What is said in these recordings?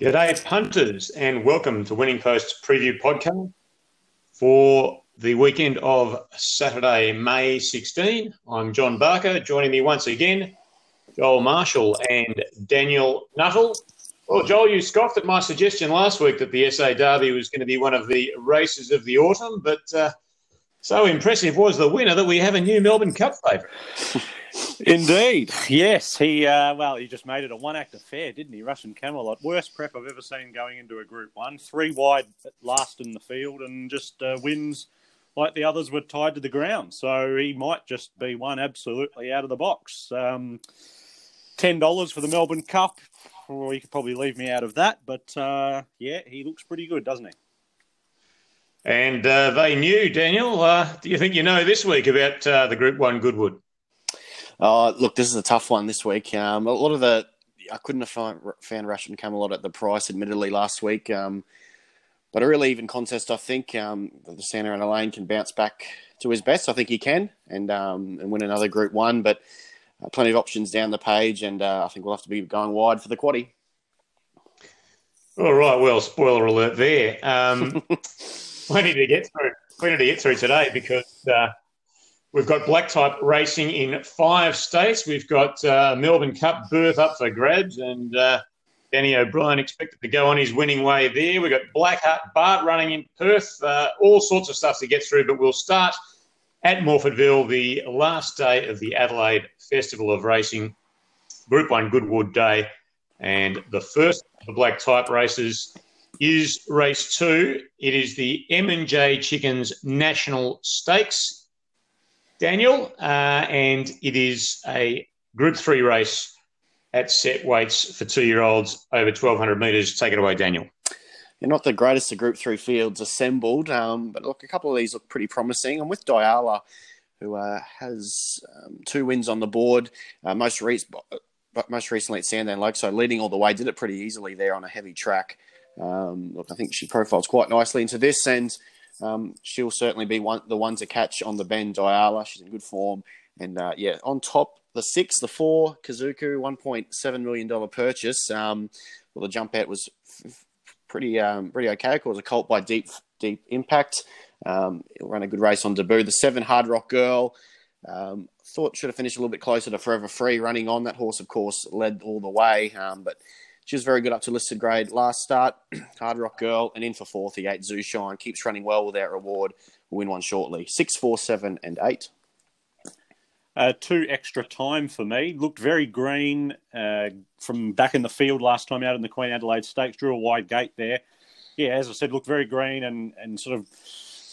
G'day, punters, and welcome to Winning Post's preview podcast for the weekend of Saturday, May 16. I'm John Barker. Joining me once again, Joel Marshall and Daniel Nuttall. Well, Joel, you scoffed at my suggestion last week that the SA Derby was going to be one of the races of the autumn, but uh, so impressive was the winner that we have a new Melbourne Cup favourite. Indeed, yes. He uh, well, he just made it a one-act affair, didn't he? Russian Camelot, worst prep I've ever seen going into a Group One. Three wide, last in the field, and just uh, wins like the others were tied to the ground. So he might just be one absolutely out of the box. Um, Ten dollars for the Melbourne Cup. Well, you could probably leave me out of that, but uh, yeah, he looks pretty good, doesn't he? And uh, they knew, Daniel. Uh, do you think you know this week about uh, the Group One Goodwood? Oh, look, this is a tough one this week. Um, a lot of the I couldn't have found, found Russian Camelot at the price, admittedly, last week. Um, but a really even contest, I think. Um, the Santa Ana Lane can bounce back to his best. I think he can, and um, and win another Group One. But uh, plenty of options down the page, and uh, I think we'll have to be going wide for the quaddy. All right. Well, spoiler alert there. Um, plenty to get through. Plenty to get through today because uh, we've got black type racing in five states. We've got uh, Melbourne Cup berth up for grabs, and uh, Danny O'Brien expected to go on his winning way there. We've got Black Blackheart Bart running in Perth. Uh, all sorts of stuff to get through, but we'll start at Morphettville, the last day of the Adelaide Festival of Racing, Group 1 Goodwood Day. And the first of the black type races is race two. It is the M&J Chickens National Stakes, Daniel, uh, and it is a Group 3 race at set weights for two-year-olds over 1,200 metres. Take it away, Daniel. You're not the greatest of Group 3 fields assembled, um, but look, a couple of these look pretty promising. I'm with Diala, who uh, has um, two wins on the board. Uh, most, re- most recently at Sandown Lake, so leading all the way, did it pretty easily there on a heavy track. Um, look, I think she profiles quite nicely into this, and um, she'll certainly be one, the one to catch on the bend. Diala, she's in good form, and uh, yeah, on top the six, the four, Kazuku, one point seven million dollar purchase. Um, well, the jump out was f- pretty um, pretty okay. Was a colt by deep deep impact. Um, it ran a good race on debut. The seven Hard Rock Girl. Um, thought should have finished a little bit closer to Forever Free running on. That horse, of course, led all the way, um, but she was very good up to listed grade last start. Hard Rock Girl and in for fourth, the eight Shine keeps running well without reward. Will win one shortly. Six, four, seven, and eight. Uh, two extra time for me. Looked very green uh, from back in the field last time out in the Queen Adelaide Stakes. Drew a wide gate there. Yeah, as I said, looked very green and, and sort of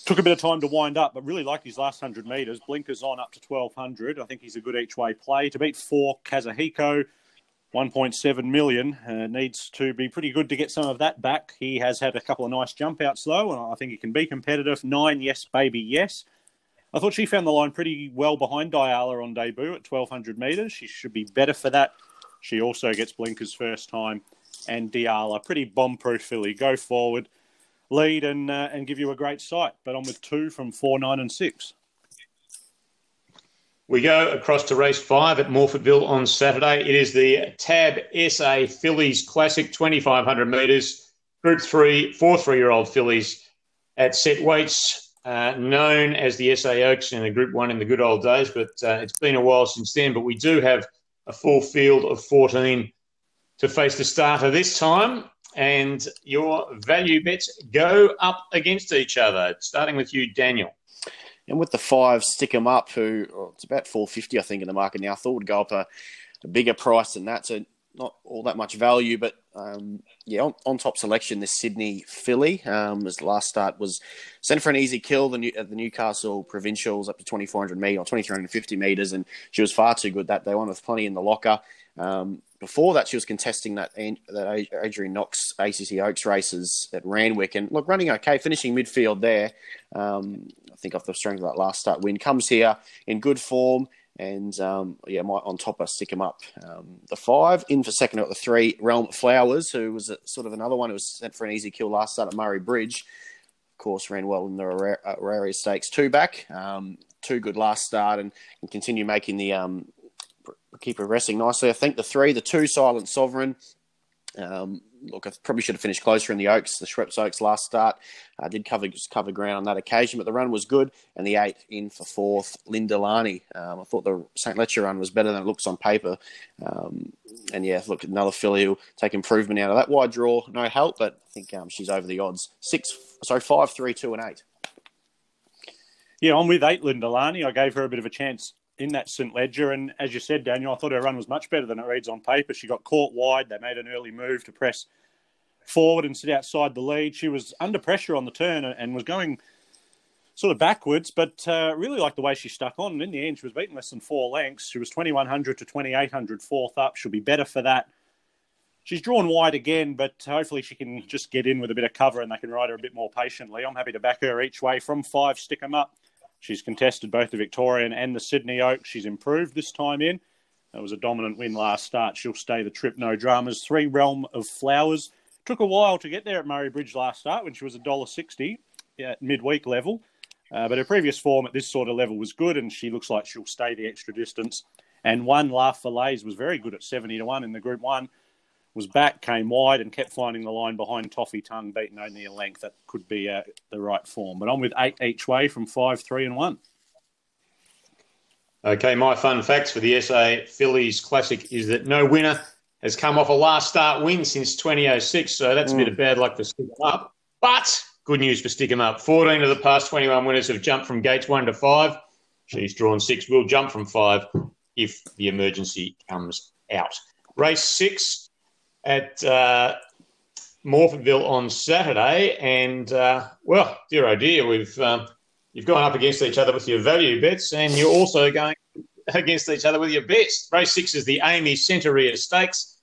took a bit of time to wind up, but really liked his last 100 metres. Blinkers on up to 1200. I think he's a good each way play. To beat four, Kazuhiko, 1.7 million. Uh, needs to be pretty good to get some of that back. He has had a couple of nice jump outs though, and I think he can be competitive. Nine, yes, baby, yes. I thought she found the line pretty well behind Diala on debut at 1200 metres. She should be better for that. She also gets blinkers first time. And Diala, pretty bomb proof filly. Go forward, lead, and uh, and give you a great sight. But I'm with two from four, nine, and six. We go across to race five at Morphettville on Saturday. It is the Tab SA Fillies Classic, 2,500 metres, Group 3, four three year old fillies at set weights, uh, known as the SA Oaks in the Group 1 in the good old days, but uh, it's been a while since then. But we do have a full field of 14 to face the starter this time. And your value bets go up against each other, starting with you, Daniel. And with the five, stick 'em up, who well, it's about four fifty, I think, in the market now. I thought would go up a, a, bigger price than that, so not all that much value. But um, yeah, on, on, top selection, this Sydney filly, um, the last start was sent for an easy kill the New, at the Newcastle Provincials up to twenty four hundred meter or twenty three hundred fifty meters, and she was far too good that day. One with plenty in the locker. Um, before that, she was contesting that that Adrian Knox ACC Oaks races at Randwick, and look, running okay, finishing midfield there. Um, I think off the strength of that last start win, comes here in good form, and um, yeah, might on top of stick him up. Um, the five in for second at the three, Realm Flowers, who was a, sort of another one who was sent for an easy kill last start at Murray Bridge. Of course, ran well in the Auraria Stakes two back. Um, two good last start and, and continue making the keep progressing nicely. I think the three, the two, Silent Sovereign, Um, look, I probably should have finished closer in the Oaks, the Schweppes Oaks last start. I did cover cover ground on that occasion, but the run was good. And the eight in for fourth, Linda Lani. Um, I thought the St. Leger run was better than it looks on paper. Um, and yeah, look, another filly who take improvement out of that wide draw. No help, but I think um, she's over the odds. Six, sorry, five, three, two, and eight. Yeah, I'm with eight, Linda Lani. I gave her a bit of a chance in that St. Leger. And as you said, Daniel, I thought her run was much better than it reads on paper. She got caught wide. They made an early move to press forward and sit outside the lead. She was under pressure on the turn and was going sort of backwards, but uh, really liked the way she stuck on. And in the end, she was beaten less than four lengths. She was 2100 to 2800 fourth up. She'll be better for that. She's drawn wide again, but hopefully she can just get in with a bit of cover and they can ride her a bit more patiently. I'm happy to back her each way from five, stick 'em up. She's contested both the Victorian and the Sydney Oaks. She's improved this time in. That was a dominant win last start. She'll stay the trip, no dramas. Three Realm of Flowers. Took a while to get there at Murray Bridge last start when she was $1.60 at midweek level. Uh, but her previous form at this sort of level was good, and she looks like she'll stay the extra distance. And one La Falaise was very good at 70 to 1 in the Group 1 was back, came wide, and kept finding the line behind Toffee Tongue, beaten only a length. That could be uh, the right form. But I'm with eight each way from five, three, and one. Okay, my fun facts for the SA Fillies Classic is that no winner has come off a last start win since 2006. So that's mm. a bit of bad luck for Stick 'em Up. But good news for Stick 'em Up. 14 of the past 21 winners have jumped from gates one to five. She's drawn six. Will jump from five if the emergency comes out. Race six at uh, on Saturday, and uh, well, dear oh dear, we've um, you've gone up against each other with your value bets, and you're also going against each other with your best. Race six is the Amy Centaurea Stakes,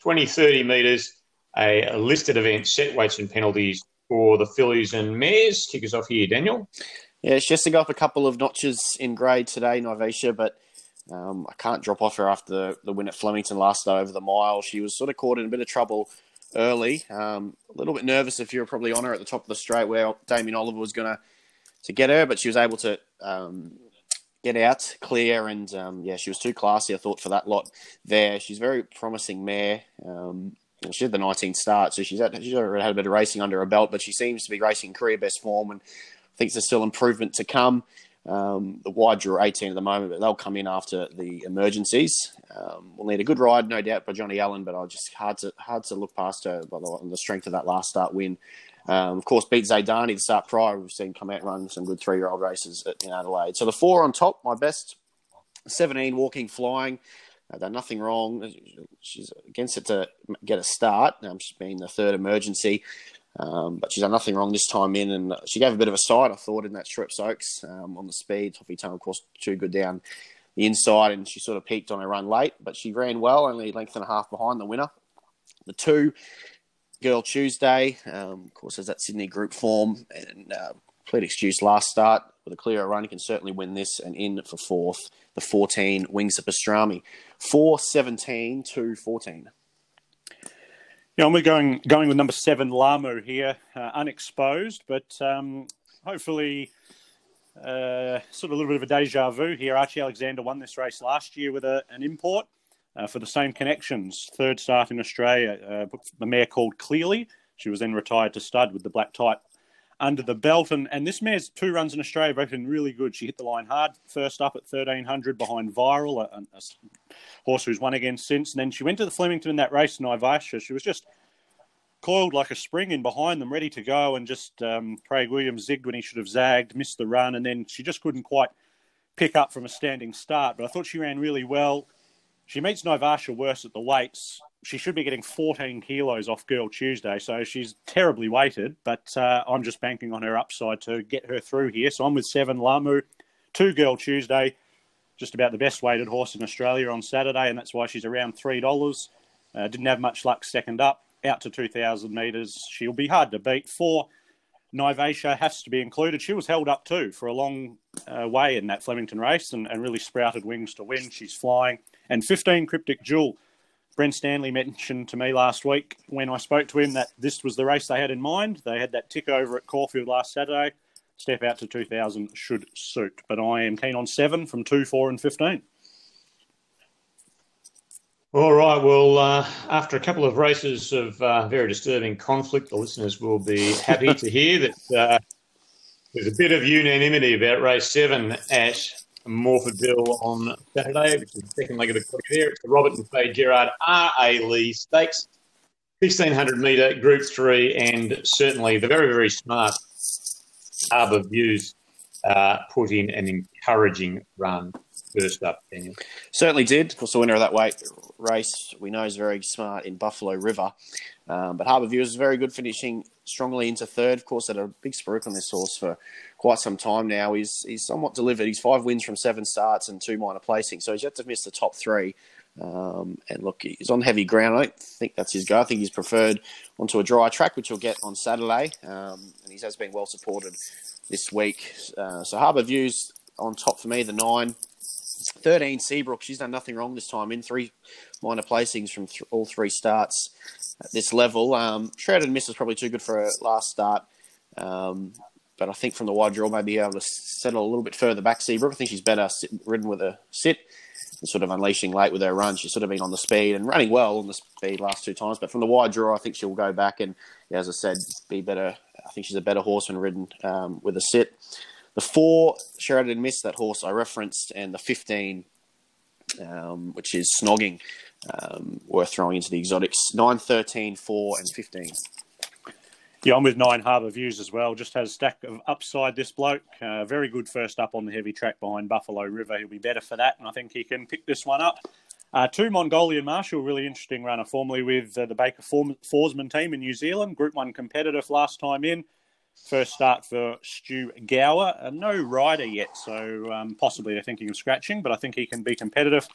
20, 30 metres, a, listed event, set weights and penalties for the fillies and mares. Kick us off here, Daniel. Yeah, she has to go up a couple of notches in grade today, Nivatia, but um, I can't drop off her after the win at Flemington last night over the mile. She was sort of caught in a bit of trouble early. Um, a little bit nervous if you were probably on her at the top of the straight where Damien Oliver was going to to get her, but she was able to um, get out clear and um, yeah, she was too classy. I thought for that lot there. She's very promising mare. Um, she had the 19th start, so she's had, she's already had a bit of racing under her belt, but she seems to be racing career best form and thinks there's still improvement to come. Um, the wide draw 18 at the moment, but they'll come in after the emergencies. Um, we'll need a good ride, no doubt, by Johnny Allen, but I just hard to hard to look past her by the, the strength of that last start win. Um, of course, beat Zaydani the start prior. We've seen come out and run some good three year old races in Adelaide. So the four on top, my best 17 walking flying. Uh, done nothing wrong. She's against it to get a start. Um, she's been the third emergency. Um, but she's done nothing wrong this time in, and she gave a bit of a side, I thought, in that Schweppes Oaks um, on the speed. Toffee Tongue, of course, too good down the inside, and she sort of peaked on her run late, but she ran well, only length and a half behind the winner. The two, Girl Tuesday, um, of course, has that Sydney group form, and uh, complete excuse last start with a clearer run. He can certainly win this, and in for fourth, the 14, Wings of Pastrami. 4 17 to 14. Yeah, and we're going going with number seven, Lamu here, uh, unexposed, but um, hopefully, uh, sort of a little bit of a deja vu here. Archie Alexander won this race last year with a, an import uh, for the same connections. Third start in Australia, uh, the mare called Clearly. She was then retired to stud with the black type under the belt. And, and this mare's two runs in Australia have been really good. She hit the line hard first up at 1300 behind Viral, a, a, horse who's won again since. And then she went to the Flemington in that race, Nivasha. She was just coiled like a spring in behind them, ready to go. And just um, Craig Williams zigged when he should have zagged, missed the run. And then she just couldn't quite pick up from a standing start. But I thought she ran really well. She meets Nivasha worse at the weights she should be getting 14 kilos off Girl Tuesday, so she's terribly weighted. But uh, I'm just banking on her upside to get her through here. So I'm with seven Lamu, two Girl Tuesday, just about the best weighted horse in Australia on Saturday, and that's why she's around three dollars. Uh, didn't have much luck second up, out to 2,000 metres. She'll be hard to beat. Four Nivatia has to be included. She was held up too for a long uh, way in that Flemington race and, and really sprouted wings to win. She's flying. And 15 Cryptic Jewel Brent Stanley mentioned to me last week when I spoke to him that this was the race they had in mind. They had that tick over at Caulfield last Saturday. Step out to 2000 should suit. But I am keen on seven from two, four, and 15. All right. Well, uh, after a couple of races of uh, very disturbing conflict, the listeners will be happy to hear that uh, there's a bit of unanimity about race seven at Morphettville on Saturday, which is the second leg of the quarter there. It's the Robert and Faye Gerard R.A. Lee Stakes, 1600 metre Group 3, and certainly the very, very smart Harbour Views uh, put in an encouraging run up, Daniel. Certainly did. Of course, the winner of that weight race we know is very smart in Buffalo River. Um, but Harbour Views is very good, finishing strongly into third. Of course, had a big spruik on this horse for quite some time now. He's he's somewhat delivered. He's five wins from seven starts and two minor placings, so he's yet to miss the top three. Um, and look, he's on heavy ground. I don't think that's his go. I think he's preferred onto a dry track, which he'll get on Saturday. Um, and he has been well supported this week. Uh, so Harbour Views on top for me, the nine. 13 Seabrook, she's done nothing wrong this time in three minor placings from th- all three starts at this level. Um, Shrouded Miss is probably too good for her last start. Um, but I think from the wide draw, maybe able to settle a little bit further back. Seabrook, I think she's better sit, ridden with a sit and sort of unleashing late with her run. She's sort of been on the speed and running well on the speed last two times. But from the wide draw, I think she'll go back and, as I said, be better. I think she's a better horse when ridden um, with a sit. The four, Sheridan missed that horse I referenced, and the 15, um, which is Snogging, um, worth throwing into the exotics. 9, 13, 4, and 15. Yeah, I'm with Nine Harbour Views as well. Just has a stack of upside, this bloke. Uh, very good first up on the heavy track behind Buffalo River. He'll be better for that, and I think he can pick this one up. Uh, two Mongolian Marshal, really interesting runner, formerly with uh, the Baker Forsman team in New Zealand. Group 1 competitive last time in. First start for Stu Gower. Uh, no rider yet, so um, possibly they're thinking of scratching, but I think he can be competitive.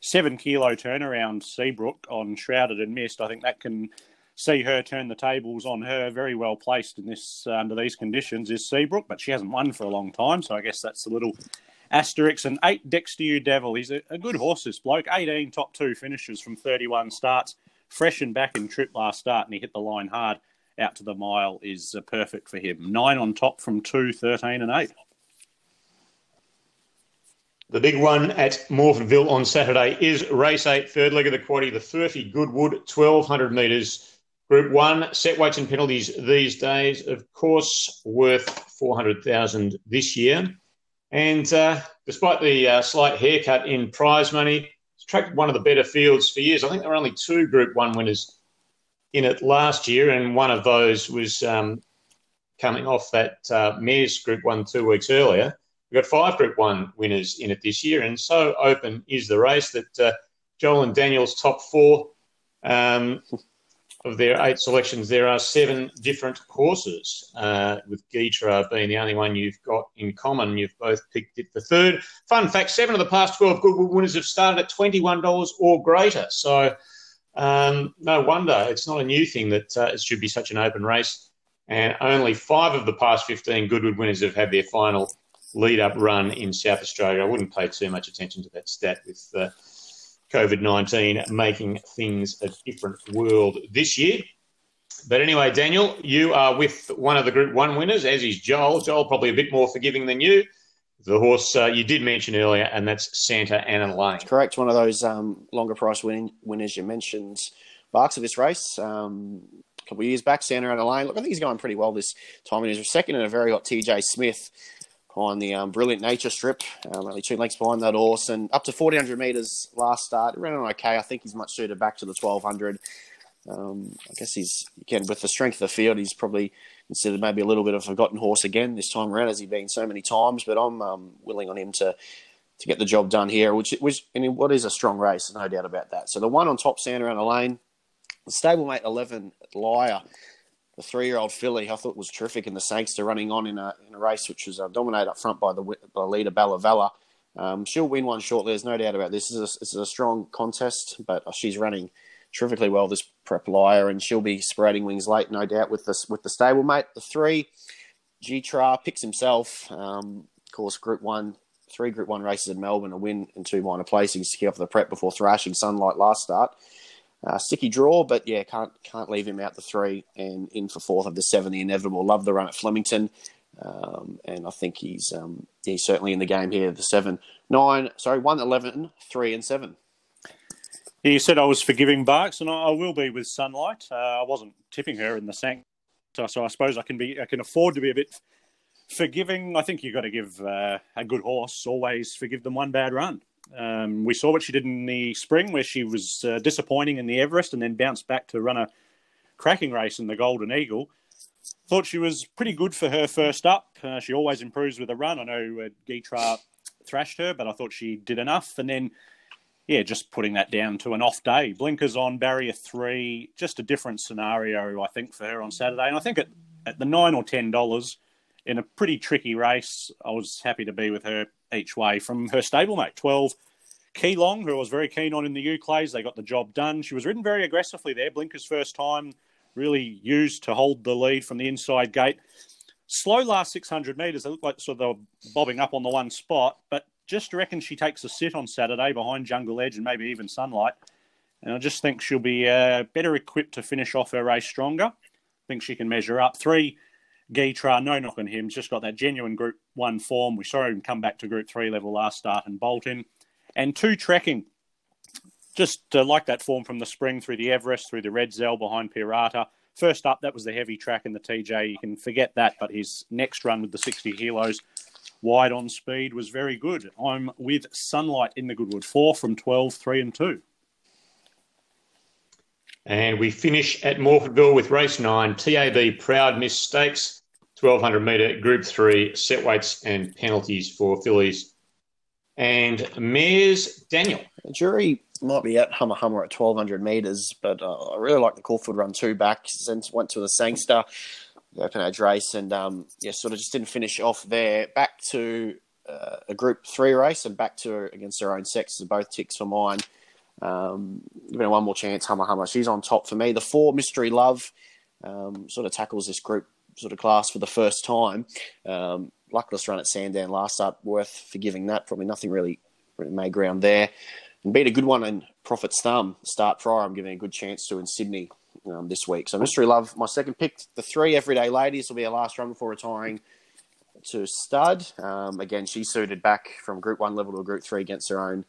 Seven kilo turnaround Seabrook on Shrouded in Mist. I think that can see her turn the tables on her. Very well placed in this uh, under these conditions is Seabrook, but she hasn't won for a long time, so I guess that's a little asterisk. And eight Dexter U Devil. He's a, a good horse, this bloke. 18 top two finishes from 31 starts. Fresh and back in trip last start, and he hit the line hard out to the mile is uh, perfect for him. Nine on top from two, 13 and eight. The big one at Morphettville on Saturday is race eight, third leg of the quaddy, the 30 Goodwood, 1200 metres. Group one, set weights and penalties these days, of course, worth 400,000 this year. And uh, despite the uh, slight haircut in prize money, it's tracked one of the better fields for years. I think there were only two Group One winners in it last year, and one of those was um, coming off that uh, Mares Group One two weeks earlier. We've got five Group One winners in it this year, and so open is the race that uh, Joel and Daniel's top four. Um, of their eight selections, there are seven different horses, uh, with Gytrash being the only one you've got in common. You've both picked it for third. Fun fact seven of the past 12 Goodwood winners have started at $21 or greater. So, um, no wonder it's not a new thing that uh, it should be such an open race. And only five of the past 15 Goodwood winners have had their final lead up run in South Australia. I wouldn't pay too much attention to that stat with. Uh, COVID 19 making things a different world this year. But anyway, Daniel, you are with one of the Group 1 winners, as is Joel. Joel, probably a bit more forgiving than you. The horse uh, you did mention earlier, and that's Santa Ana Lane. Correct. One of those um, longer price winning, winners you mentioned. Barks of this race. Um, a couple of years back, Santa Ana Lane. Look, I think he's going pretty well this time. He was second in a very hot TJ Smith on the um, Brilliant Nature strip, um, only two lengths behind that horse, and up to 1400 metres last start. It ran on okay. I think he's much suited back to the 1200. Um, I guess he's, again, with the strength of the field, he's probably considered maybe a little bit of a forgotten horse again this time around, as he's been so many times, but I'm um, willing on him to to get the job done here, which, which what is a strong race, no doubt about that. So the one on top, Santa Ana Lane, the stablemate 11, Liar the three-year-old filly, I thought was terrific in the Sangster running on in a in a race which was uh, dominated up front by the, by leader Ballavella. Um, she'll win one shortly. There's no doubt about this. This is, a, this is a strong contest, but she's running terrifically well. This prep liar, and she'll be spreading wings late, no doubt, with this with the stablemate. The three, Gytrash picks himself. Um, of course, Group One, three Group One races in Melbourne, a win and two minor placings to kick off the prep before thrashing Sunlight last start. Uh, sticky draw, but yeah, can't can't leave him out the three and in for fourth of the seven. The inevitable. Love the run at Flemington, um, and I think he's um, he's certainly in the game here. The seven, nine, sorry, one, eleven, three, and seven. He said I was forgiving Barks, and I, will be with Sunlight. Uh, I wasn't tipping her in the sank, so, so I suppose I can be. I can afford to be a bit forgiving. I think you've got to give uh, a good horse always forgive them one bad run. Um, we saw what she did in the spring, where she was uh, disappointing in the Everest, and then bounced back to run a cracking race in the Golden Eagle. Thought she was pretty good for her first up. Uh, she always improves with a run. I know uh, thrashed her, but I thought she did enough. And then, yeah, just putting that down to an off day. Blinkers on, barrier three, just a different scenario, I think, for her on Saturday. And I think at, at the nine or ten dollars in a pretty tricky race, I was happy to be with her each way from her stablemate, 12 Keylong, who I was very keen on in the Euclase. They got the job done. She was ridden very aggressively there. Blinker's first time, really used to hold the lead from the inside gate. Slow last 600 metres. They looked like sort of they were bobbing up on the one spot, but just reckon she takes a sit on Saturday behind Jungle Edge and maybe even Sunlight. And I just think she'll be uh, better equipped to finish off her race stronger. I think she can measure up. Three, Gytrash, no knock on him. Just got that genuine Group 1 form. We saw him come back to Group 3 level last start and bolt in. And two, Trekking. Just uh, like that form from the spring through the Everest, through the Red Zell behind Pierata. First up, that was the heavy track in the TJ. You can forget that, but his next run with the 60 kilos wide on speed was very good. I'm with Sunlight in the Goodwood. Four from 12, three and two. And we finish at Morphettville with race nine, TAB Proud Miss Stakes, 1200 metre Group 3 set weights and penalties for fillies. And Mares Daniel. The jury might be at Hummer Hummer at 1200 metres, but uh, I really like the Caulfield run two back. Since went to the Sangster, the Open Age race, and um, yeah, sort of just didn't finish off there. Back to uh, a Group 3 race and back to against their own sexes, both ticks for mine. Um, her one more chance, Hummer Hummer. She's on top for me. The four, Mystery Love, um, sort of tackles this group sort of class for the first time. Um, luckless run at Sandown last up, worth forgiving that. Probably nothing really, made ground there. And beat a good one in Prophet's Thumb, start prior. I'm giving a good chance to in Sydney um, this week. So Mystery Love, my second pick. The three Everyday Ladies will be our last run before retiring to stud. Um, again, she suited back from Group One level to Group Three against her own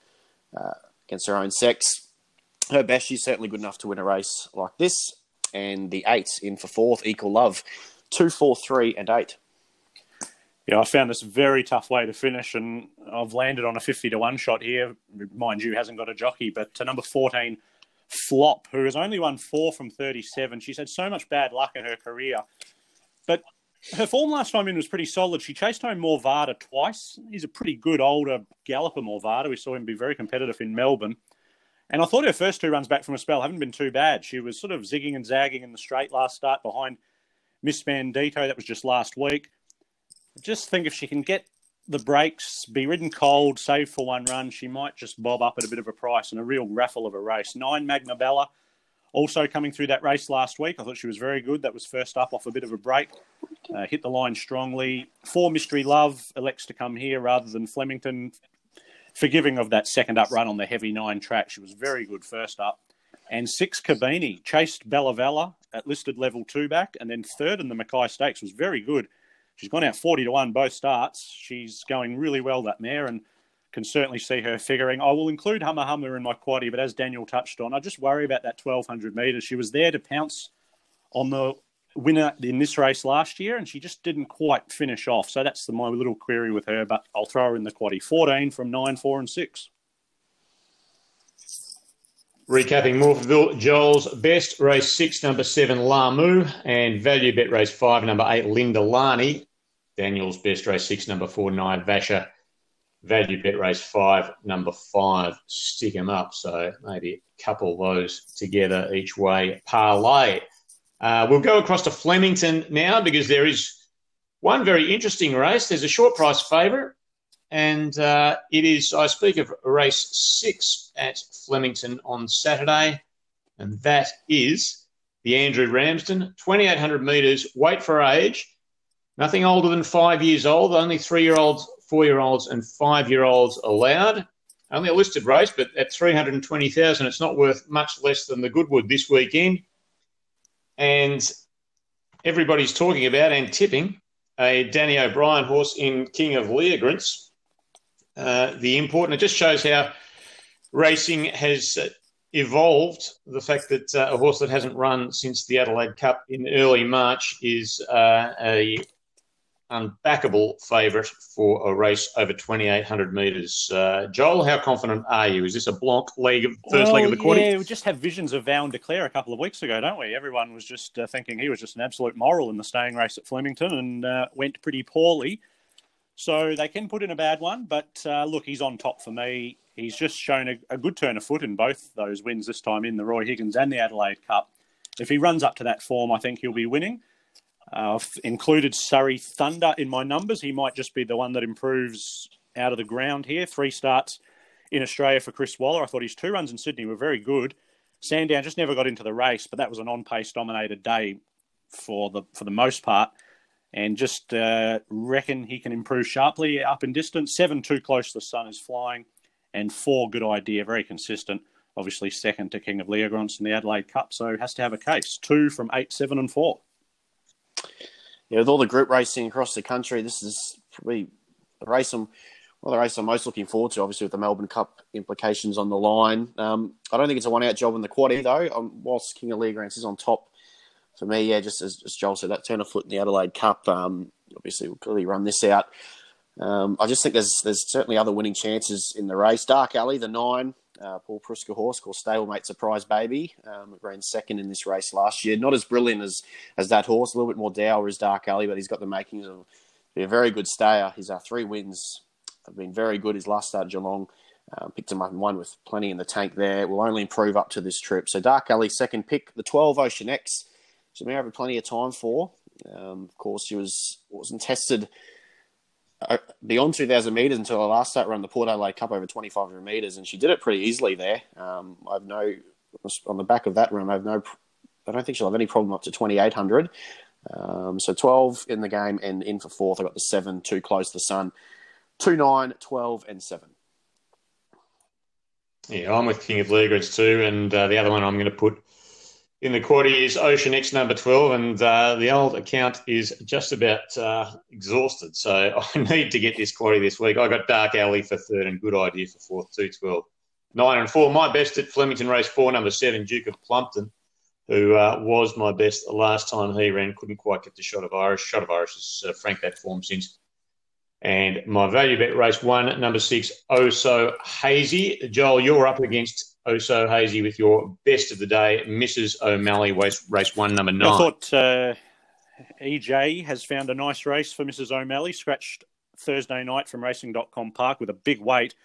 uh, against her own sex. Her best, she's certainly good enough to win a race like this. And the eight in for fourth, Equal Love, two, four, three, and eight. Yeah, I found this very tough way to finish, and I've landed on a 50 to 1 shot here. Mind you, hasn't got a jockey, but to number 14, Flop, who has only won four from 37. She's had so much bad luck in her career. But her form last time in was pretty solid. She chased home Morvada twice. He's a pretty good older galloper, Morvada. We saw him be very competitive in Melbourne. And I thought her first two runs back from a spell haven't been too bad. She was sort of zigging and zagging in the straight last start behind Miss Bandito. That was just last week. Just think if she can get the breaks, be ridden cold, save for one run, she might just bob up at a bit of a price and a real raffle of a race. Nine Magna Bella also coming through that race last week. I thought she was very good. That was first up off a bit of a break. Uh, hit the line strongly. Four Mystery Love elects to come here rather than Flemington. Forgiving of that second up run on the heavy nine track. She was very good first up. And six Cabini chased Bella Vella at listed level two back, and then third in the Mackay Stakes was very good. She's gone out 40 to 1 both starts. She's going really well, that mare, and can certainly see her figuring. I will include Hummer Hummer in my quaddy, but as Daniel touched on, I just worry about that 1200 metres. She was there to pounce on the winner in this race last year, and she just didn't quite finish off. So that's the, my little query with her, but I'll throw her in the quaddy. 14 from 9, 4, and 6. Recapping Morphettville, Joel's best race six, number seven, Lamu, and value bet race five, number eight, Linda Lani. Daniel's best race six, number four, Naya Vasher. Value bet race five, number five, stick them up. So maybe couple those together each way. Parlay. Uh, we'll go across to Flemington now because there is one very interesting race. There's a short price favourite and uh, it is, I speak of race six at Flemington on Saturday, and that is the Andrew Ramsden, 2,800 metres, weight for age, nothing older than five years old, only three year olds, four year olds, and five year olds allowed. Only a listed race, but at 320,000, it's not worth much less than the Goodwood this weekend. And everybody's talking about and tipping a Danny O'Brien horse in King of Leogrance uh, the import. And it just shows how racing has uh, evolved. The fact that uh, a horse that hasn't run since the Adelaide Cup in early March is uh, a unbackable favourite for a race over 2,800 metres. Uh, Joel, how confident are you? Is this a Blanc leg of, first well, leg of the quarter? Yeah, we just have visions of and Declare a couple of weeks ago, don't we? Everyone was just uh, thinking he was just an absolute moral in the staying race at Flemington and uh, went pretty poorly. So they can put in a bad one, but uh, look, he's on top for me. He's just shown a, a, good turn of foot in both those wins this time in the Roy Higgins and the Adelaide Cup. If he runs up to that form, I think he'll be winning. Uh, I've included Surrey Thunder in my numbers. He might just be the one that improves out of the ground here. Three starts in Australia for Chris Waller. I thought his two runs in Sydney were very good. Sandown just never got into the race, but that was an on-pace dominated day for the for the most part, and just uh, reckon he can improve sharply up in distance. Seven too close. The sun is flying, and four good idea, very consistent. Obviously second to King of Leogrance in the Adelaide Cup, so has to have a case. Two from eight, seven, and four yeah, with all the group racing across the country, this is probably the race I'm well, the race I'm most looking forward to, obviously with the Melbourne Cup implications on the line. Um, I don't think it's a one-out job in the quad though. Um, whilst King of Leogrance is on top for me, yeah, just as, as Joel said, that turn of foot in the Adelaide Cup. Um, obviously, we'll clearly run this out. Um, I just think there's there's certainly other winning chances in the race. Dark Alley, the nine, uh, Paul Preusker horse called Stablemate Surprise Baby. Um, ran second in this race last year. Not as brilliant as as that horse. A little bit more dour as Dark Alley, but he's got the makings of a very good stayer. His uh, three wins have been very good. His last start Geelong um, picked him up and won with plenty in the tank there. Will only improve up to this trip. So Dark Alley second pick. The 12 Ocean X. She may have plenty of time for. Um, of course, she was wasn't tested beyond 2,000 metres until her last start run the Port Adelaide Cup over 2,500 metres, and she did it pretty easily there. Um, I've no on the back of that run. I have no. I don't think she'll have any problem up to 2,800. Um, so 12 in the game and in for fourth. I got the seven too close the sun. 2, 9, 12, and 7. Yeah, I'm with King of Leogrance too, and uh, the other one I'm going to put in the quarter is Ocean X number 12, and uh, the old account is just about uh, exhausted. So I need to get this quarter this week. I got Dark Alley for third and good idea for fourth, 212. Nine and four. My best at Flemington race four, number seven, Duke of Plumpton, who uh, was my best the last time he ran. Couldn't quite get the shot of Irish. Shot of Irish has uh, franked that form since. And my value bet race one, number six, Oh So Hazy. Joel, you're up against oh so hazy with your best of the day, Mrs. O'Malley, race, race one, number nine. I thought uh, EJ has found a nice race for Mrs. O'Malley, scratched Thursday night from Racing.com Park with a big weight.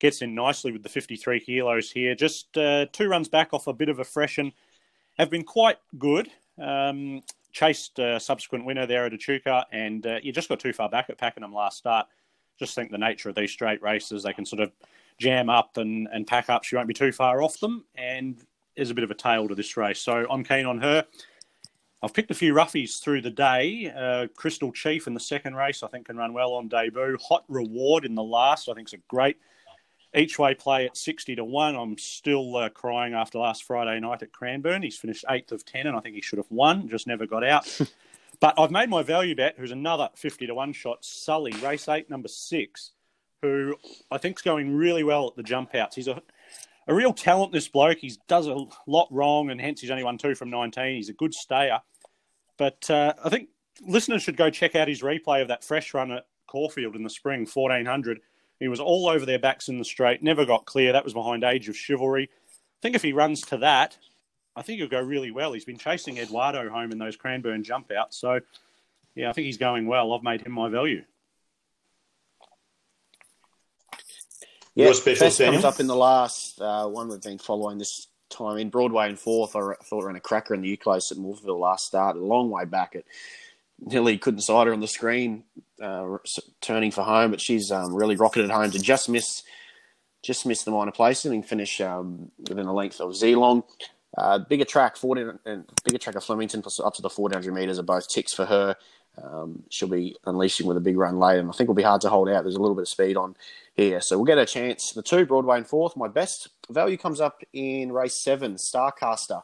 Gets in nicely with the 53 kilos here. Just uh, two runs back off a bit of a freshen. Have been quite good. Um, chased a subsequent winner there at Echuca, and uh, you just got too far back at Pakenham last start. Just think the nature of these straight races, they can sort of jam up and, and pack up, she won't be too far off them. And there's a bit of a tail to this race. So I'm keen on her. I've picked a few roughies through the day. Uh, Crystal Chief in the second race, I think, can run well on debut. Hot Reward in the last, I think, is a great each way play at 60 to 1. I'm still uh, crying after last Friday night at Cranbourne. He's finished 8th of 10, and I think he should have won, just never got out. but I've made my value bet, who's another 50 to 1 shot, Sully, race 8, number 6 who I think is going really well at the jump outs. He's a a real talent, this bloke. He does a lot wrong, and hence he's only won two from 19. He's a good stayer. But uh, I think listeners should go check out his replay of that fresh run at Caulfield in the spring, 1400. He was all over their backs in the straight, never got clear. That was behind Age of Chivalry. I think if he runs to that, I think he'll go really well. He's been chasing Eduardo home in those Cranbourne jump outs. So, yeah, I think he's going well. I've made him my value. Yeah, special comes up in the last uh, one we've been following this time in Broadway and fourth. I thought ran a cracker in the Euclid at Morphettville last start, a long way back. It nearly couldn't sight her on the screen, uh, turning for home, but she's um, really rocketed home to just miss, just miss the minor placing and finish um, within a length of Zealong. Uh, bigger track, 14, and bigger track of Flemington plus up to the 1400 metres are both ticks for her. Um, she'll be unleashing with a big run late, and I think it'll be hard to hold out. There's a little bit of speed on here, so we'll get a chance. The two Broadway and fourth. My best value comes up in race seven, Starcaster.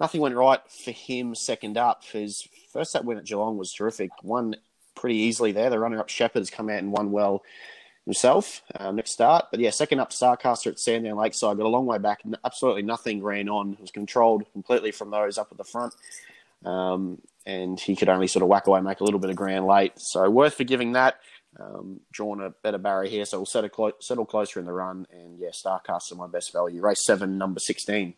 Nothing went right for him second up. His first up win at Geelong was terrific. Won pretty easily there. The runner up Shepherd has come out and won well himself um, next start. But yeah, second up Starcaster at Sandown Lakeside, got a long way back. Absolutely nothing ran on. It was controlled completely from those up at the front. Um, and he could only sort of whack away, make a little bit of ground late. So worth forgiving that. Um, drawn a better barrier here, so we'll settle, clo- settle closer in the run. And yeah, Starcaster my best value. Race seven, number 16.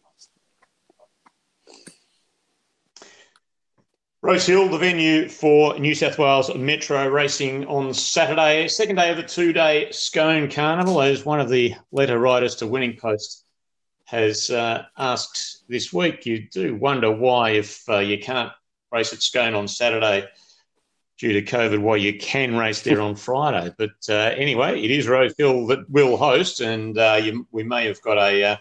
Rosehill, the venue for New South Wales Metro racing on Saturday, second day of the two day Scone Carnival, as one of the letter writers to Winning Post has uh, asked this week. You do wonder why, if uh, you can't race at Scone on Saturday due to COVID, why you can race there on Friday. But uh, anyway, it is Rosehill that will host, and uh, you, we may have got a uh,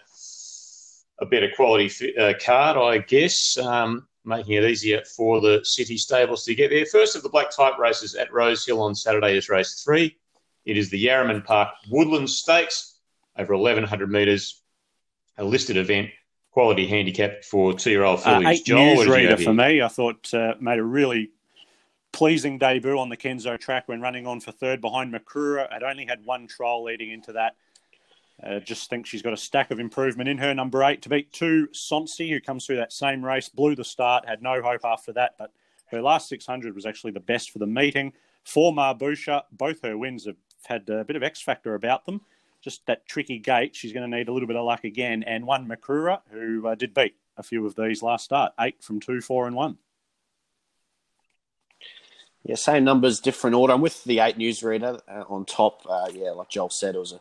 a better quality uh, card, I guess. Um, making it easier for the city stables to get there. First of the black type races at Rosehill on Saturday is race three. It is the Yarraman Park Woodland Stakes over 1,100 metres, a listed event, quality handicap for two-year-old fillies. Uh, eight Joel, newsreader for me. I thought uh, made a really pleasing debut on the Kenzo track when running on for third behind Makura. Had only had one trial leading into that. Uh, just think she's got a stack of improvement in her. Number eight to beat two, Sonsi, who comes through that same race, blew the start, had no hope after that, but her last 600 was actually the best for the meeting. For Marbusha, both her wins have had a bit of X factor about them. Just that tricky gate, she's going to need a little bit of luck again. And one Makura, who uh, did beat a few of these last start, eight from two, four, and one. Yeah, same numbers, different order. I'm with the eight newsreader uh, on top. Uh, yeah, like Joel said, it was a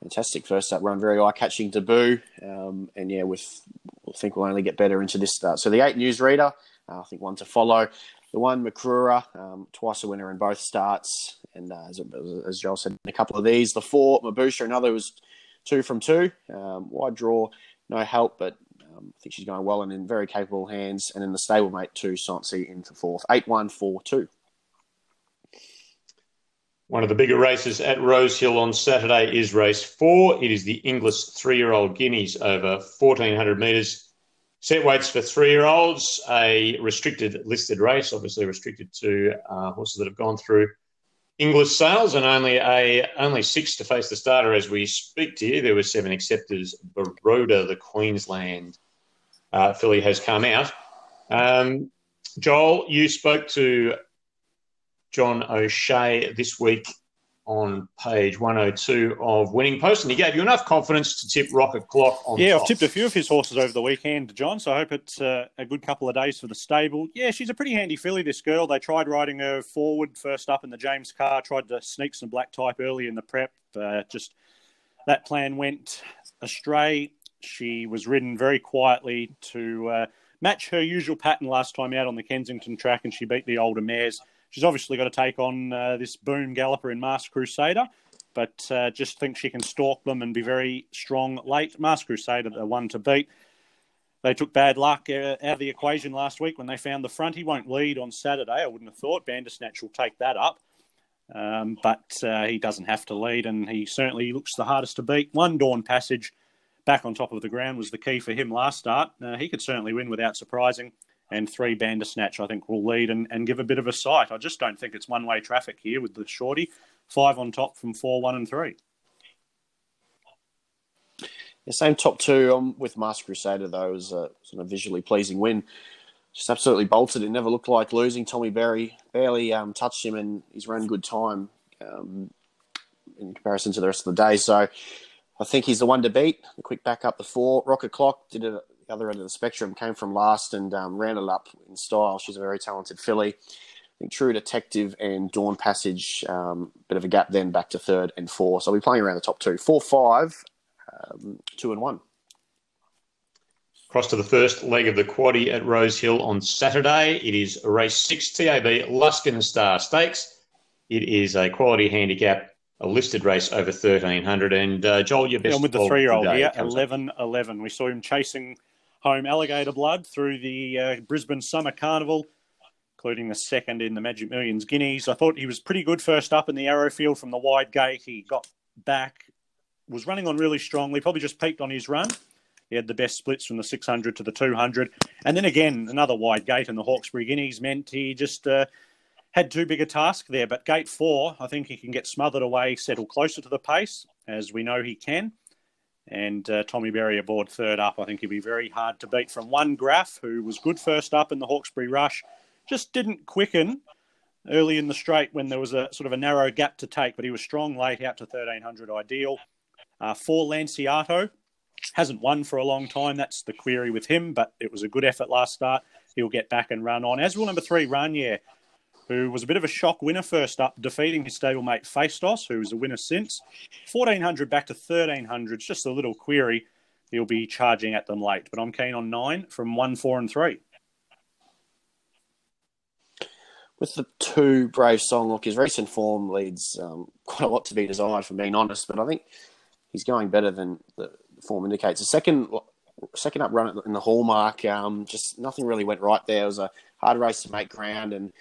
fantastic first up run, very eye catching debut. Um, and yeah, with I think we'll only get better into this start. So the eight newsreader, uh, I think one to follow. The one Makura, um, twice a winner in both starts, and uh, as, as Joel said, a couple of these. The four Mabusha, another was two from two. Um, wide draw, no help, but um, I think she's going well and in very capable hands. And then the stablemate two, Sansi into fourth, eight one four two. One of the bigger races at Rosehill on Saturday is race four. It is the English three year old Guineas over 1400 metres. Set weights for three year olds, a restricted listed race, obviously restricted to uh, horses that have gone through Inglis sales, and only a only six to face the starter as we speak to you. There were seven acceptors. Baroda, the Queensland uh, filly, has come out. Um, Joel, you spoke to John O'Shea this week on page 102 of Winning Post, and he gave you enough confidence to tip Rocket Clock on. Yeah, top. I've tipped a few of his horses over the weekend, John. So I hope it's uh, a good couple of days for the stable. Yeah, she's a pretty handy filly. This girl. They tried riding her forward first up in the James car. Tried to sneak some black type early in the prep. Uh, just that plan went astray. She was ridden very quietly to uh, match her usual pattern last time out on the Kensington track, and she beat the older mares. She's obviously got to take on uh, this boom galloper in Masked Crusader, but uh, just think she can stalk them and be very strong late. Masked Crusader, the one to beat. They took bad luck uh, out of the equation last week when they found the front. He won't lead on Saturday. I wouldn't have thought. Bandersnatch will take that up. Um, but uh, he doesn't have to lead, and he certainly looks the hardest to beat. One Dawn Passage back on top of the ground was the key for him last start. Uh, he could certainly win without surprising and three Bandersnatch, I think, will lead and, and give a bit of a sight. I just don't think it's one way traffic here with the shorty. Five on top from four, one, and three. The same top two um, with Masked Crusader, though, was a sort of visually pleasing win. Just absolutely bolted. It never looked like losing. Tommy Berry barely um, touched him, and he's run good time um, in comparison to the rest of the day. So I think he's the one to beat. The quick back up the four. Rocket Clock did it the other end of the spectrum, came from last and um, ran it up in style. She's a very talented filly. I think True Detective and Dawn Passage, um, bit of a gap then back to third and four. So we're playing around the top two. Four, five, um, two and one. Cross to the first leg of the quaddy at Rosehill on Saturday. It is race six, TAB Luskin Star Stakes. It is a quality handicap, a listed race over 1300. And uh, Joel, your best. Yeah, with the three year old here, 11 11. We saw him chasing home alligator blood through the uh, Brisbane Summer Carnival, including the second in the Magic Millions Guineas. I thought he was pretty good first up in the Arrowfield from the wide gate. He got back, was running on really strongly, probably just peaked on his run. He had the best splits from the 600 to the 200. And then again, another wide gate in the Hawkesbury Guineas meant he just. Uh, had too big a task there. But gate four, I think he can get smothered away, settle closer to the pace, as we know he can. And uh, Tommy Berry aboard third up, I think he'd be very hard to beat from one Graph, who was good first up in the Hawkesbury Rush, just didn't quicken early in the straight when there was a sort of a narrow gap to take, but he was strong late out to 1300 ideal. Uh, four Lanciato hasn't won for a long time. That's the query with him, but it was a good effort last start. He'll get back and run on. As will number three, Ranier, who was a bit of a shock winner first up, defeating his stablemate Faistos, who was a winner since. 1400 back to 1300, just a little query. He'll be charging at them late, but I'm keen on nine from one, four, and three. with the two Brave Song, look, his recent form leads um, quite a lot to be desired, for being honest. But I think he's going better than the form indicates. The second second up run in the Hallmark, um, just nothing really went right there. It was a hard race to make ground, and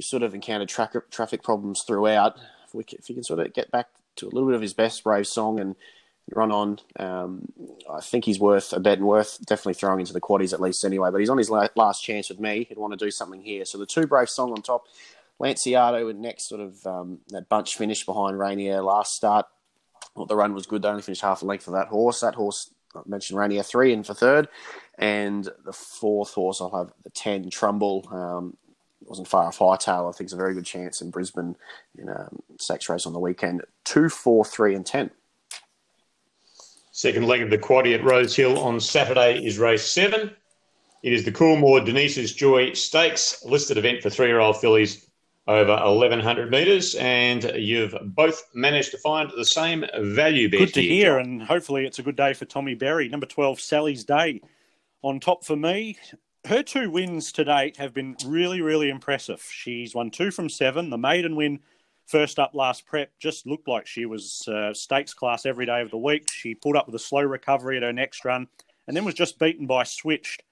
we sort of encountered tra- traffic problems throughout. If, we, if can sort of get back to a little bit of his best Brave Song and run on. Um, I think he's worth a bet and worth definitely throwing into the quaddies at least anyway. But he's on his last chance with me. He'd want to do something here. So the two brave song on top, Lanciato and next sort of um, that bunch finish behind Rainier last start. Well, the run was good. They only finished half a length for that horse. That horse I mentioned Rainier three in for third, and the fourth horse I'll have the ten Trumbull. Um, wasn't far off Hightail. I think it's a very good chance in Brisbane in a um, sex race on the weekend. Two, four, three, and ten. Second leg of the quaddy at Rose Hill on Saturday is race seven. It is the Coolmore Denise's Joy Stakes, listed event for three-year-old fillies over 1100 metres, and you've both managed to find the same value bet. Good to hear, and hopefully it's a good day for Tommy Berry. Number 12, Sally's Day, on top for me. Her two wins to date have been really, really impressive. She's won two from seven. The maiden win first up last prep just looked like she was uh, stakes class every day of the week. She pulled up with a slow recovery at her next run and then was just beaten by Switched,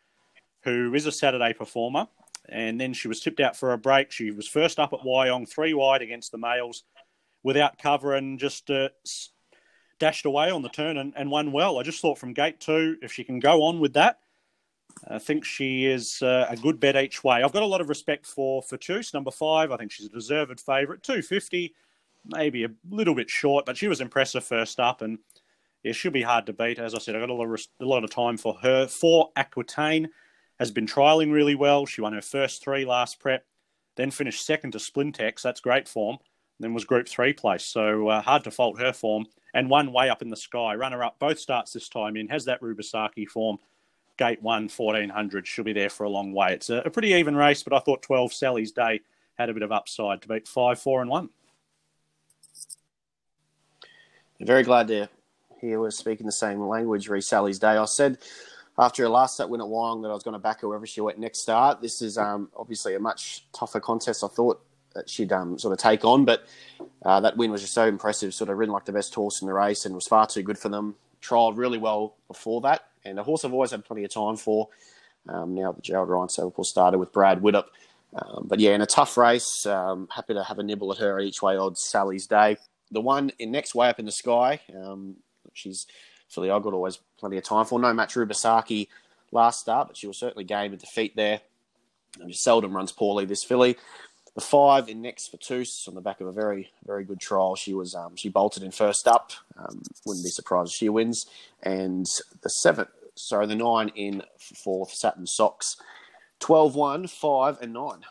who is a Saturday performer. And then she was tipped out for a break. She was first up at Wyong, three wide against the males without cover and just uh, dashed away on the turn and, and won well. I just thought from gate two, if she can go on with that, I think she is uh, a good bet each way. I've got a lot of respect for Fortuse, number five. I think she's a deserved favourite. 250, maybe a little bit short, but she was impressive first up and yeah, she'll be hard to beat. As I said, I've got a lot of, a lot of time for her. Four, Aquitaine has been trialling really well. She won her first three last prep, then finished second to Splintex. That's great form. Then was Group Three place, so uh, hard to fault her form. And one way up in the sky, runner up both starts this time in, has that Rubisaki form gate one, 1400 should be there for a long way. It's a, a pretty even race, but I thought 12 Sally's Day had a bit of upside to beat 5, 4, and 1. Very glad to hear we're speaking the same language, re Sally's Day. I said after her last set win at Wyong that I was going to back her wherever she went next start. This is um, obviously a much tougher contest I thought that she'd um, sort of take on, but uh, that win was just so impressive. Sort of ridden like the best horse in the race and was far too good for them. Trialled really well before that and a horse I've always had plenty of time for. Um, now the Gerald Ryan Saddleport started with Brad Widdup. Um, but yeah, in a tough race, um, happy to have a nibble at her at each way odds Sally's Day. The one in next way up in the sky, um, she's filly I've got always plenty of time for. No match Rubisaki last start, but she will certainly gain a defeat there. And she seldom runs poorly, this filly. The five in next for Toos on the back of a very, very good trial. She was um, she bolted in first up. Um, wouldn't be surprised if she wins. And the seven, sorry, the nine in fourth, Satin Socks. 12 1, 5 and 9.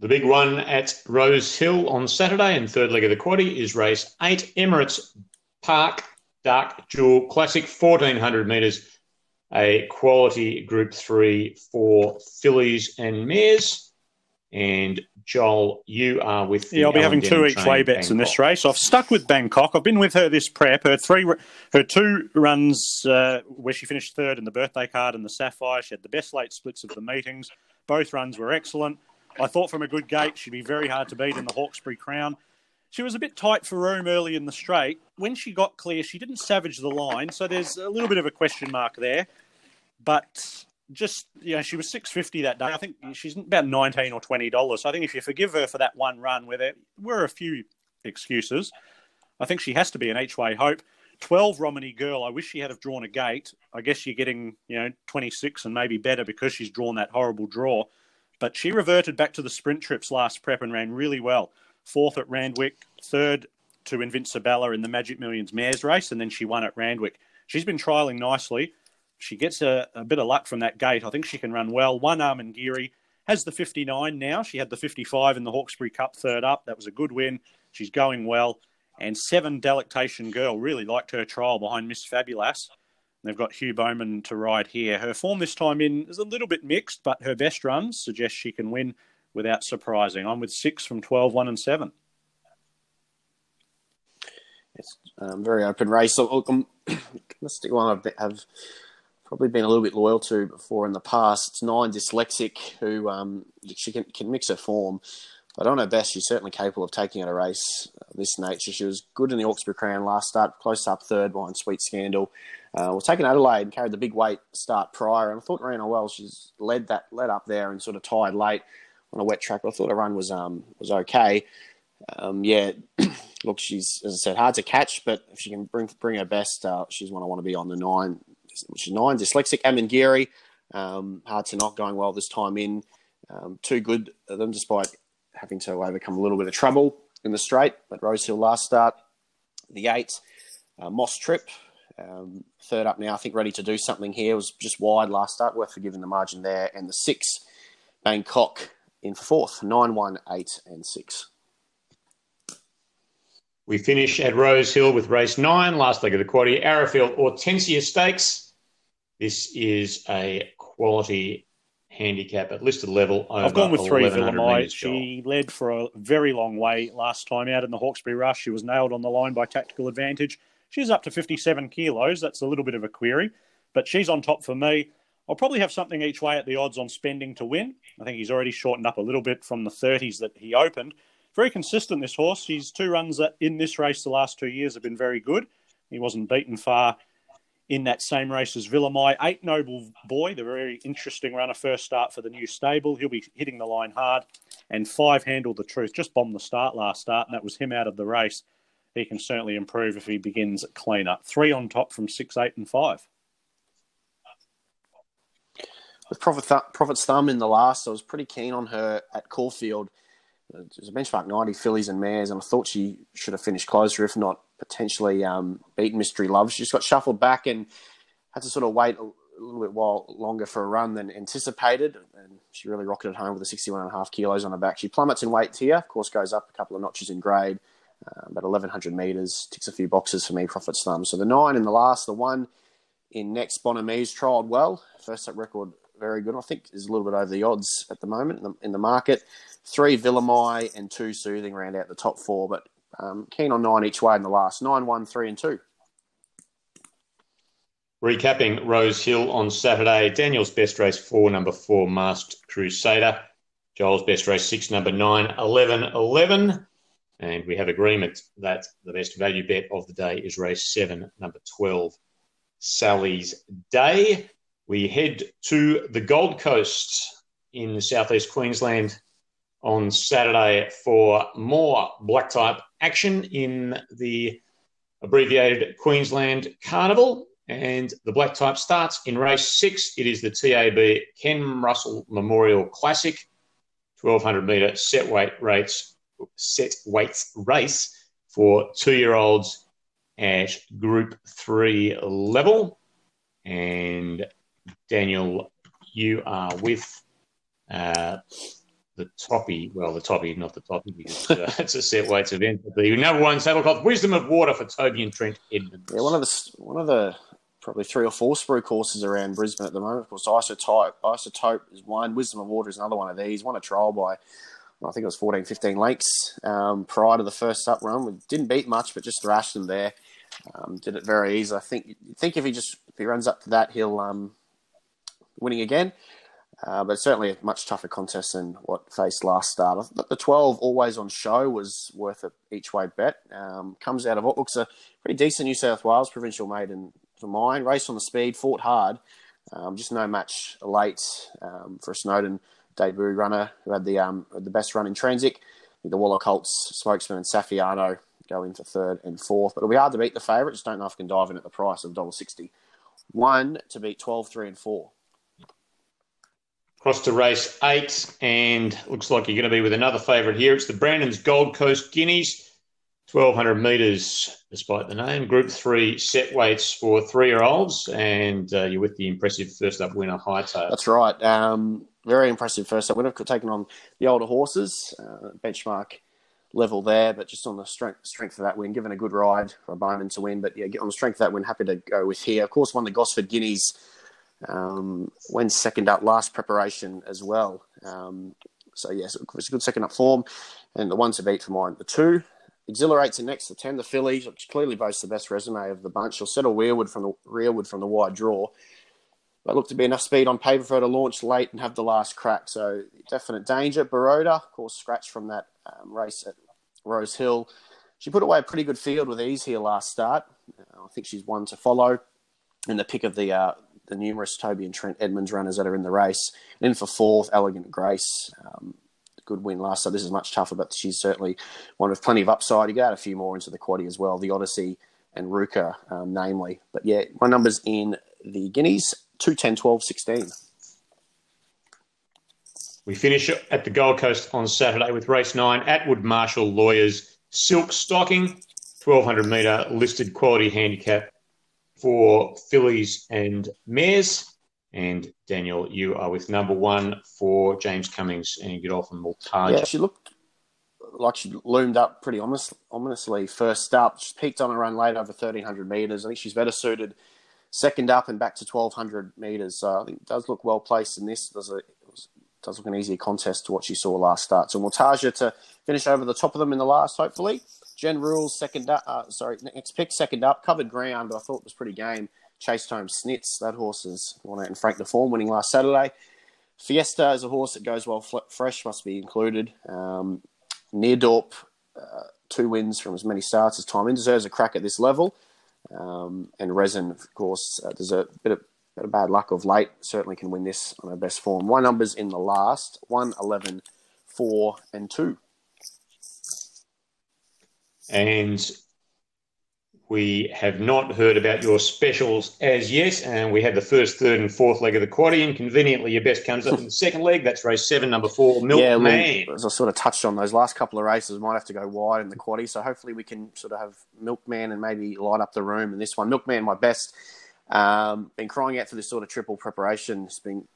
The big one at Rose Hill on Saturday and third leg of the quaddy is race 8 Emirates Park Dark Jewel Classic 1400 metres. A quality group 3 for fillies and mares. And Joel, you are with yeah. I'll be having two each way bets Bangkok. in this race. I've stuck with Bangkok. I've been with her this prep. Her three, her two runs uh, where she finished third in the birthday card and the sapphire. She had the best late splits of the meetings. Both runs were excellent. I thought from a good gate she'd be very hard to beat in the Hawkesbury Crown. She was a bit tight for room early in the straight. When she got clear, she didn't savage the line, so there's a little bit of a question mark there. But just you know, she was six fifty that day. I think she's about nineteen or twenty dollars. So I think if you forgive her for that one run, where there were a few excuses, I think she has to be an each way hope. Twelve Romany girl. I wish she had have drawn a gate. I guess you're getting you know twenty six and maybe better because she's drawn that horrible draw. but she reverted back to the sprint trips last prep and ran really well. Fourth at Randwick, third to Invincibella in the Magic Millions Mares race, and then she won at Randwick. She's been trialling nicely. She gets a, a bit of luck from that gate. I think she can run well. One Amangiri has the 59 now. She had the 55 in the Hawkesbury Cup third up. That was a good win. She's going well. And seven Delectation Girl really liked her trial behind Miss Fabulous. They've got Hugh Bowman to ride here. Her form this time in is a little bit mixed, but her best runs suggest she can win without surprising. I'm with six from 12, 1 and 7. It's a um, very open race. Look, I'm one I've probably been a little bit loyal to before in the past. It's Nine Dyslexic, who um, she can, can mix her form. But on her best, she's certainly capable of taking out a race of this nature. She was good in the Hawkesbury Crown last start, close up third behind Sweet Scandal. Uh, was taking Adelaide and carried the big weight start prior, and I thought ran well. She's led that led up there and sort of tied late on a wet track. But I thought her run was um was okay. Um, yeah, look, she's as I said hard to catch, but if she can bring bring her best, uh, she's one I want to be on the nine. She's nine dyslexic. Amangiri, um, hard to knock, going well this time in. Um, too good of them, despite having to overcome a little bit of trouble in the straight at Rosehill last start. The eight, uh, Moss Trip, um, third up now, I think ready to do something here. Was just wide last start, worth forgiving the margin there. And the six, Bangkok in fourth, nine, one, eight, and six. We finish at Rose Hill with race nine, last leg of the quaddy, Arrowfield Hortensia Stakes. This is a quality handicap at listed level. I've gone with three Villamite. She led for a very long way last time out in the Hawkesbury Rush. She was nailed on the line by tactical advantage. She's up to 57 kilos. That's a little bit of a query, but she's on top for me. I'll probably have something each way at the odds on spending to win. I think he's already shortened up a little bit from the 30s that he opened. Very consistent, this horse. His two runs in this race the last two years have been very good. He wasn't beaten far in that same race as Villamai. Eight Noble Boy, the very interesting runner, first start for the new stable. He'll be hitting the line hard. And five Handle the Truth, just bombed the start last start, and that was him out of the race he can certainly improve if he begins cleaner. Three on top from six, eight, and five. With Prophet Th- Prophet's Thumb in the last, I was pretty keen on her at Caulfield. It was a benchmark 90 fillies and mares, and I thought she should have finished closer, if not potentially um, beaten Mystery Love. She just got shuffled back and had to sort of wait a little bit while longer for a run than anticipated. And she really rocketed home with the 61.5 kilos on her back. She plummets in weight here, of course, goes up a couple of notches in grade uh, about 1100 metres, ticks a few boxes for me, Prophet's Thumb. So the nine in the last, the one in next Bonamise trialled well. First up record, very good. I think is a little bit over the odds at the moment in the, in the market. Three Villamai and two Soothing round out the top four, but um, keen on nine each way in the last. Nine, one, three, and two. Recapping Rose Hill on Saturday, Daniel's best race four, number four, Masked Crusader. Joel's best race six, number nine, 11, 11. And we have agreement that the best value bet of the day is race seven, number 12, Sally's Day. We head to the Gold Coast in southeast Queensland on Saturday for more black type action in the abbreviated Queensland Carnival. And the black type starts in race six. It is the TAB Ken Russell Memorial Classic, 1200 metre set weight rates set weights race for two year olds at Group 3 level. And Daniel, you are with uh, the toppy. Well, the toppy, not the toppy, because uh, it's a set weights event. The number one saddlecloth, Wisdom of Water for Toby and Trent Edmonds. Yeah, one of the one of the probably three or four sprue courses around Brisbane at the moment. Of course, Isotope, Isotope is one. Wisdom of Water is another one of these. Won a trial by I think it was 14, 15 lengths um, prior to the first up run. We didn't beat much, but just thrashed them there. Um, did it very easy. I think. Think if he just if he runs up to that, he'll um, winning again. Uh, but certainly a much tougher contest than what faced last start. The 12 always on show was worth a each way bet. Um, comes out of what looks a pretty decent New South Wales provincial maiden for mine. Race on the speed, fought hard. Um, just no match late um, for a Snowden debut runner who had the um, the best run in Transic. the Waller Colts spokesman and Safiano go in for third and fourth. But it'll be hard to beat the favourite. Just don't know if I can dive in at the price of $1.60. One to beat 12, 3, and 4. Across to race eight, and looks like you're going to be with another favourite here. It's the Brandon's Gold Coast Guineas, 1200 metres, despite the name. Group three set weights for three year olds, and uh, you're with the impressive first up winner, Hightail. That's right. Um, very impressive first up winner. Taking on the older horses, uh, benchmark level there, but just on the strength strength of that win, given a good ride for a Bowman to win. But yeah, on the strength of that win, happy to go with here. Of course, won the Gosford Guineas, um, went second up last preparation as well. Um, so yes, it was a good second up form, and the one to beat for mine, the two. Exhilarates in next to ten, the fillies, which clearly boasts the best resume of the bunch. She'll settle rearward from the rearward from the wide draw but looked to be enough speed on paper for her to launch late and have the last crack. So definite danger. Baroda, of course, scratched from that um, race at Rose Hill. She put away a pretty good field with ease here last start. Uh, I think she's one to follow in the pick of the uh, the numerous Toby and Trent Edmonds runners that are in the race. And in for fourth, Elegant Grace. Um, good win last so This is much tougher, but she's certainly one with plenty of upside. You got a few more into the quaddy as well. The Odyssey and Ruka, um, namely. But yeah, my numbers in the Guineas 2, 10, 12, 16. We finish at the Gold Coast on Saturday with race nine, Attwood Marshall Lawyers Silk Stocking, 1200 metre listed quality handicap for fillies and mares. And Daniel, you are with number one for James Cummings and Godolphin Multaja. Yeah, she looked like she loomed up pretty ominously first up. She peaked on a run late over 1300 metres. I think she's better suited second up and back to 1200 metres. So I think it does look well placed in this. Does a, does look an easier contest to what she saw last start. So Multaja to finish over the top of them in the last, hopefully. Jen Rules second up. Uh, sorry, next pick second up. Covered ground, but I thought it was pretty game. Chased home Snitz. That horse is one out in Frank the Form, winning last Saturday. Fiesta is a horse that goes well fresh, must be included. Um, Neerdorp, uh, two wins from as many starts as time in, deserves a crack at this level. Um, and Resin, of course, uh, there's a bit of, bit of bad luck of late. Certainly can win this on her best form. One numbers in the last 1, 11, 4, and 2. And we have not heard about your specials as yet, and we have the first, third, and fourth leg of the quaddy. conveniently, your best comes up in the second leg. That's race seven, number four, Milk yeah, Man. As I sort of touched on, those last couple of races might have to go wide in the quaddy. So hopefully, we can sort of have Milkman and maybe light up the room in this one. Milkman, my best. Um, been crying out for this sort of triple preparation. It's been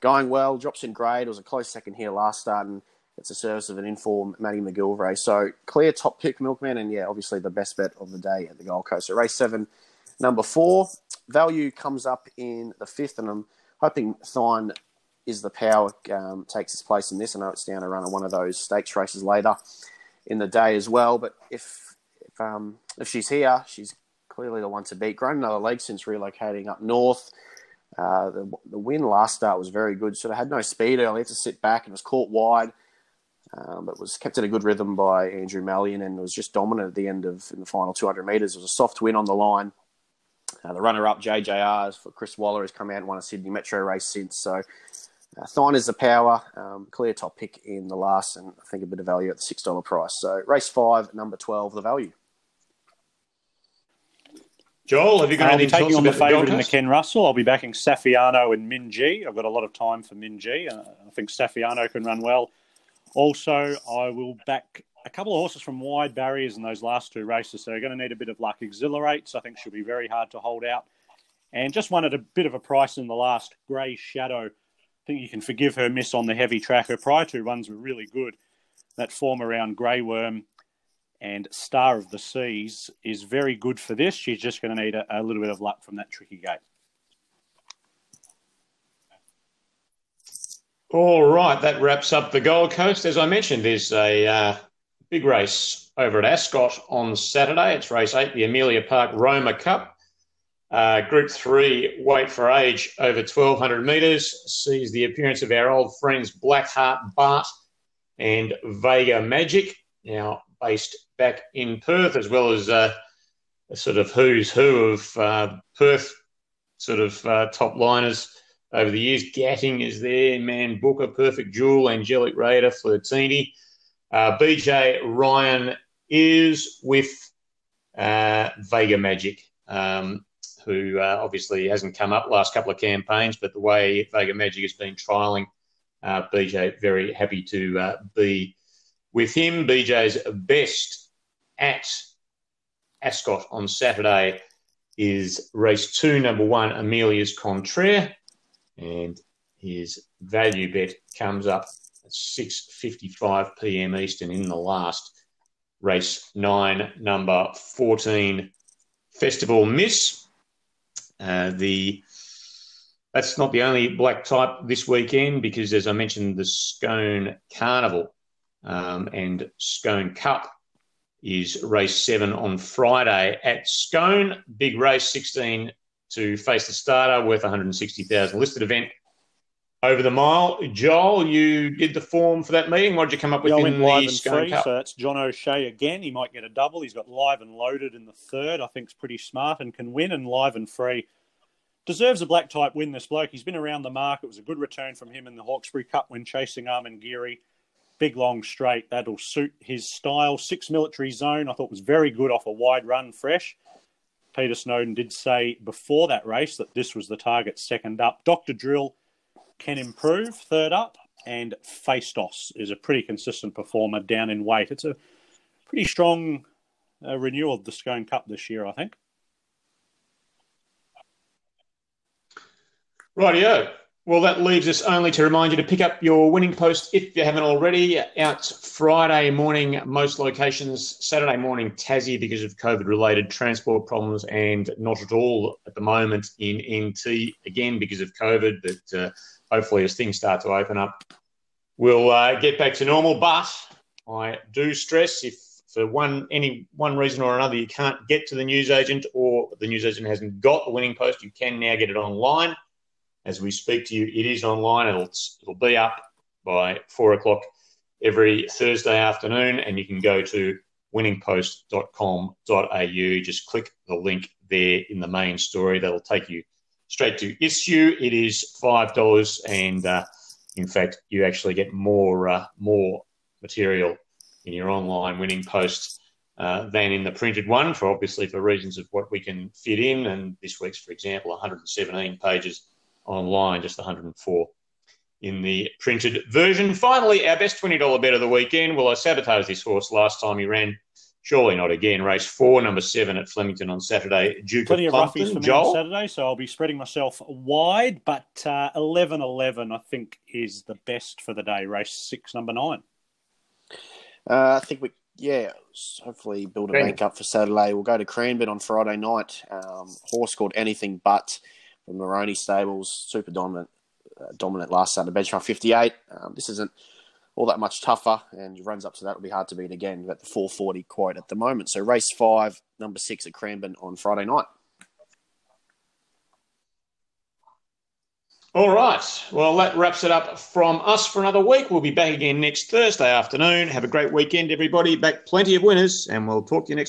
going well. Drops in grade. It was a close second here last start, and it's a service of an inform Matty McGillivray. So clear top pick, Milkman, and yeah, obviously the best bet of the day at the Gold Coast. So race seven, number four, value comes up in the fifth, and I'm hoping Thine is the power um, takes its place in this. I know it's down to run on one of those stakes races later in the day as well, but if if, um, if she's here, she's clearly the one to beat. Grown another leg since relocating up north. Uh, the, the win last start was very good. Sort of had no speed early, had to sit back and was caught wide um, but was kept in a good rhythm by Andrew Mallyon and was just dominant at the end of in the final 200 metres. It was a soft win on the line. Uh, the runner-up JJR for Chris Waller has come out and won a Sydney Metro race since. So uh, Thine is the power, um, clear top pick in the last, and I think a bit of value at the six dollar price. So race five, number twelve, the value. Joel, have you got I'll be taking on the favourite in the Ken Russell. I'll be backing Safiano and Minji. I've got a lot of time for Minji. Uh, I think Safiano can run well. Also, I will back a couple of horses from wide barriers in those last two races, so they're going to need a bit of luck. Exhilarates, I think, she'll be very hard to hold out. And just one at a bit of a price in the last, Grey Shadow. I think you can forgive her miss on the heavy track. Her prior two runs were really good. That form around Grey Worm and Star of the Seas is very good for this. She's just going to need a, a little bit of luck from that tricky gate. All right, that wraps up the Gold Coast. As I mentioned, there's a uh, big race over at Ascot on Saturday. It's race eight, the Amelia Park Roma Cup. Uh, group three, weight for age over 1200 metres, sees the appearance of our old friends Blackheart Bart and Vega Magic, now based back in Perth, as well as uh, a sort of who's who of uh, Perth sort of uh, top liners over the years. Gatting is there, Man Booker, Perfect Jewel, Angelic Raider, Flirtini. Uh, BJ Ryan is with uh, Vega Magic, um, who uh, obviously hasn't come up last couple of campaigns, but the way Vega Magic has been trialling uh, BJ very happy to uh, be with him. BJ's best at Ascot on Saturday is race two, number one, Amelia's Contraire, and his value bet comes up at 6.55 p.m. Eastern in the last race nine, number 14, Festival Miss. Uh, the that's not the only black type this weekend because, as I mentioned, the Scone Carnival um, and Scone Cup is race seven on Friday at Scone. Big race, 16 to face the starter, worth 160,000 listed event over the mile. Joel, you did the form for that meeting. What did you come up with I in went the live and Scone free, Cup? so that's John O'Shea again. He might get a double. He's got live and loaded in the third. I think is pretty smart and can win. And live and free deserves a black type win. This bloke. He's been around the mark. It was a good return from him in the Hawkesbury Cup when chasing Amangiri. Big long straight that'll suit his style. Six military zone. I thought was very good off a wide run, fresh. Peter Snowden did say before that race that this was the target second up. Dr. Drill can improve third up, and Faistos is a pretty consistent performer down in weight. It's a pretty strong uh, renewal of the Scone Cup this year, I think. Rightio. Well, that leaves us only to remind you to pick up your winning post if you haven't already. Out Friday morning, most locations, Saturday morning, Tassie because of COVID related transport problems, and not at all at the moment in NT, again because of COVID. But uh, hopefully, as things start to open up, we'll uh, get back to normal. But I do stress if for one any one reason or another you can't get to the newsagent or the newsagent hasn't got the winning post, you can now get it online as we speak to you. It is online. It'll it'll be up by four o'clock every Thursday afternoon, and you can go to winningpost.com.au. Just click the link there in the main story. That'll take you straight to issue. It is five dollars, and uh, in fact, you actually get more uh, more material in your online winning post. Uh, than in the printed one, for obviously for reasons of what we can fit in. And this week's, for example, 117 pages online, just 104 in the printed version. Finally, our best $20 bet of the weekend. Well, I sabotaged this horse last time he ran. Surely not again. Race four, number seven at Flemington on Saturday. Duke Plenty of of roughies for Plumpton. me on Saturday, so I'll be spreading myself wide. But uh, 11-11, I think, is the best for the day. Race six, number nine. Uh, I think we, yeah, hopefully build a Cranbourne. bank up for Saturday. We'll go to Cranbourne on Friday night. Um, horse called Anything But from Maroney Stables, super dominant, uh, dominant last Saturday, benchmark 58. Um, this isn't all that much tougher, and runs up to that will be hard to beat again. At the 440 quote at the moment. So race five, number six at Cranbourne on Friday night. All right. Well, that wraps it up from us for another week. We'll be back again next Thursday afternoon. Have a great weekend, everybody. Back plenty of winners, and we'll talk to you next.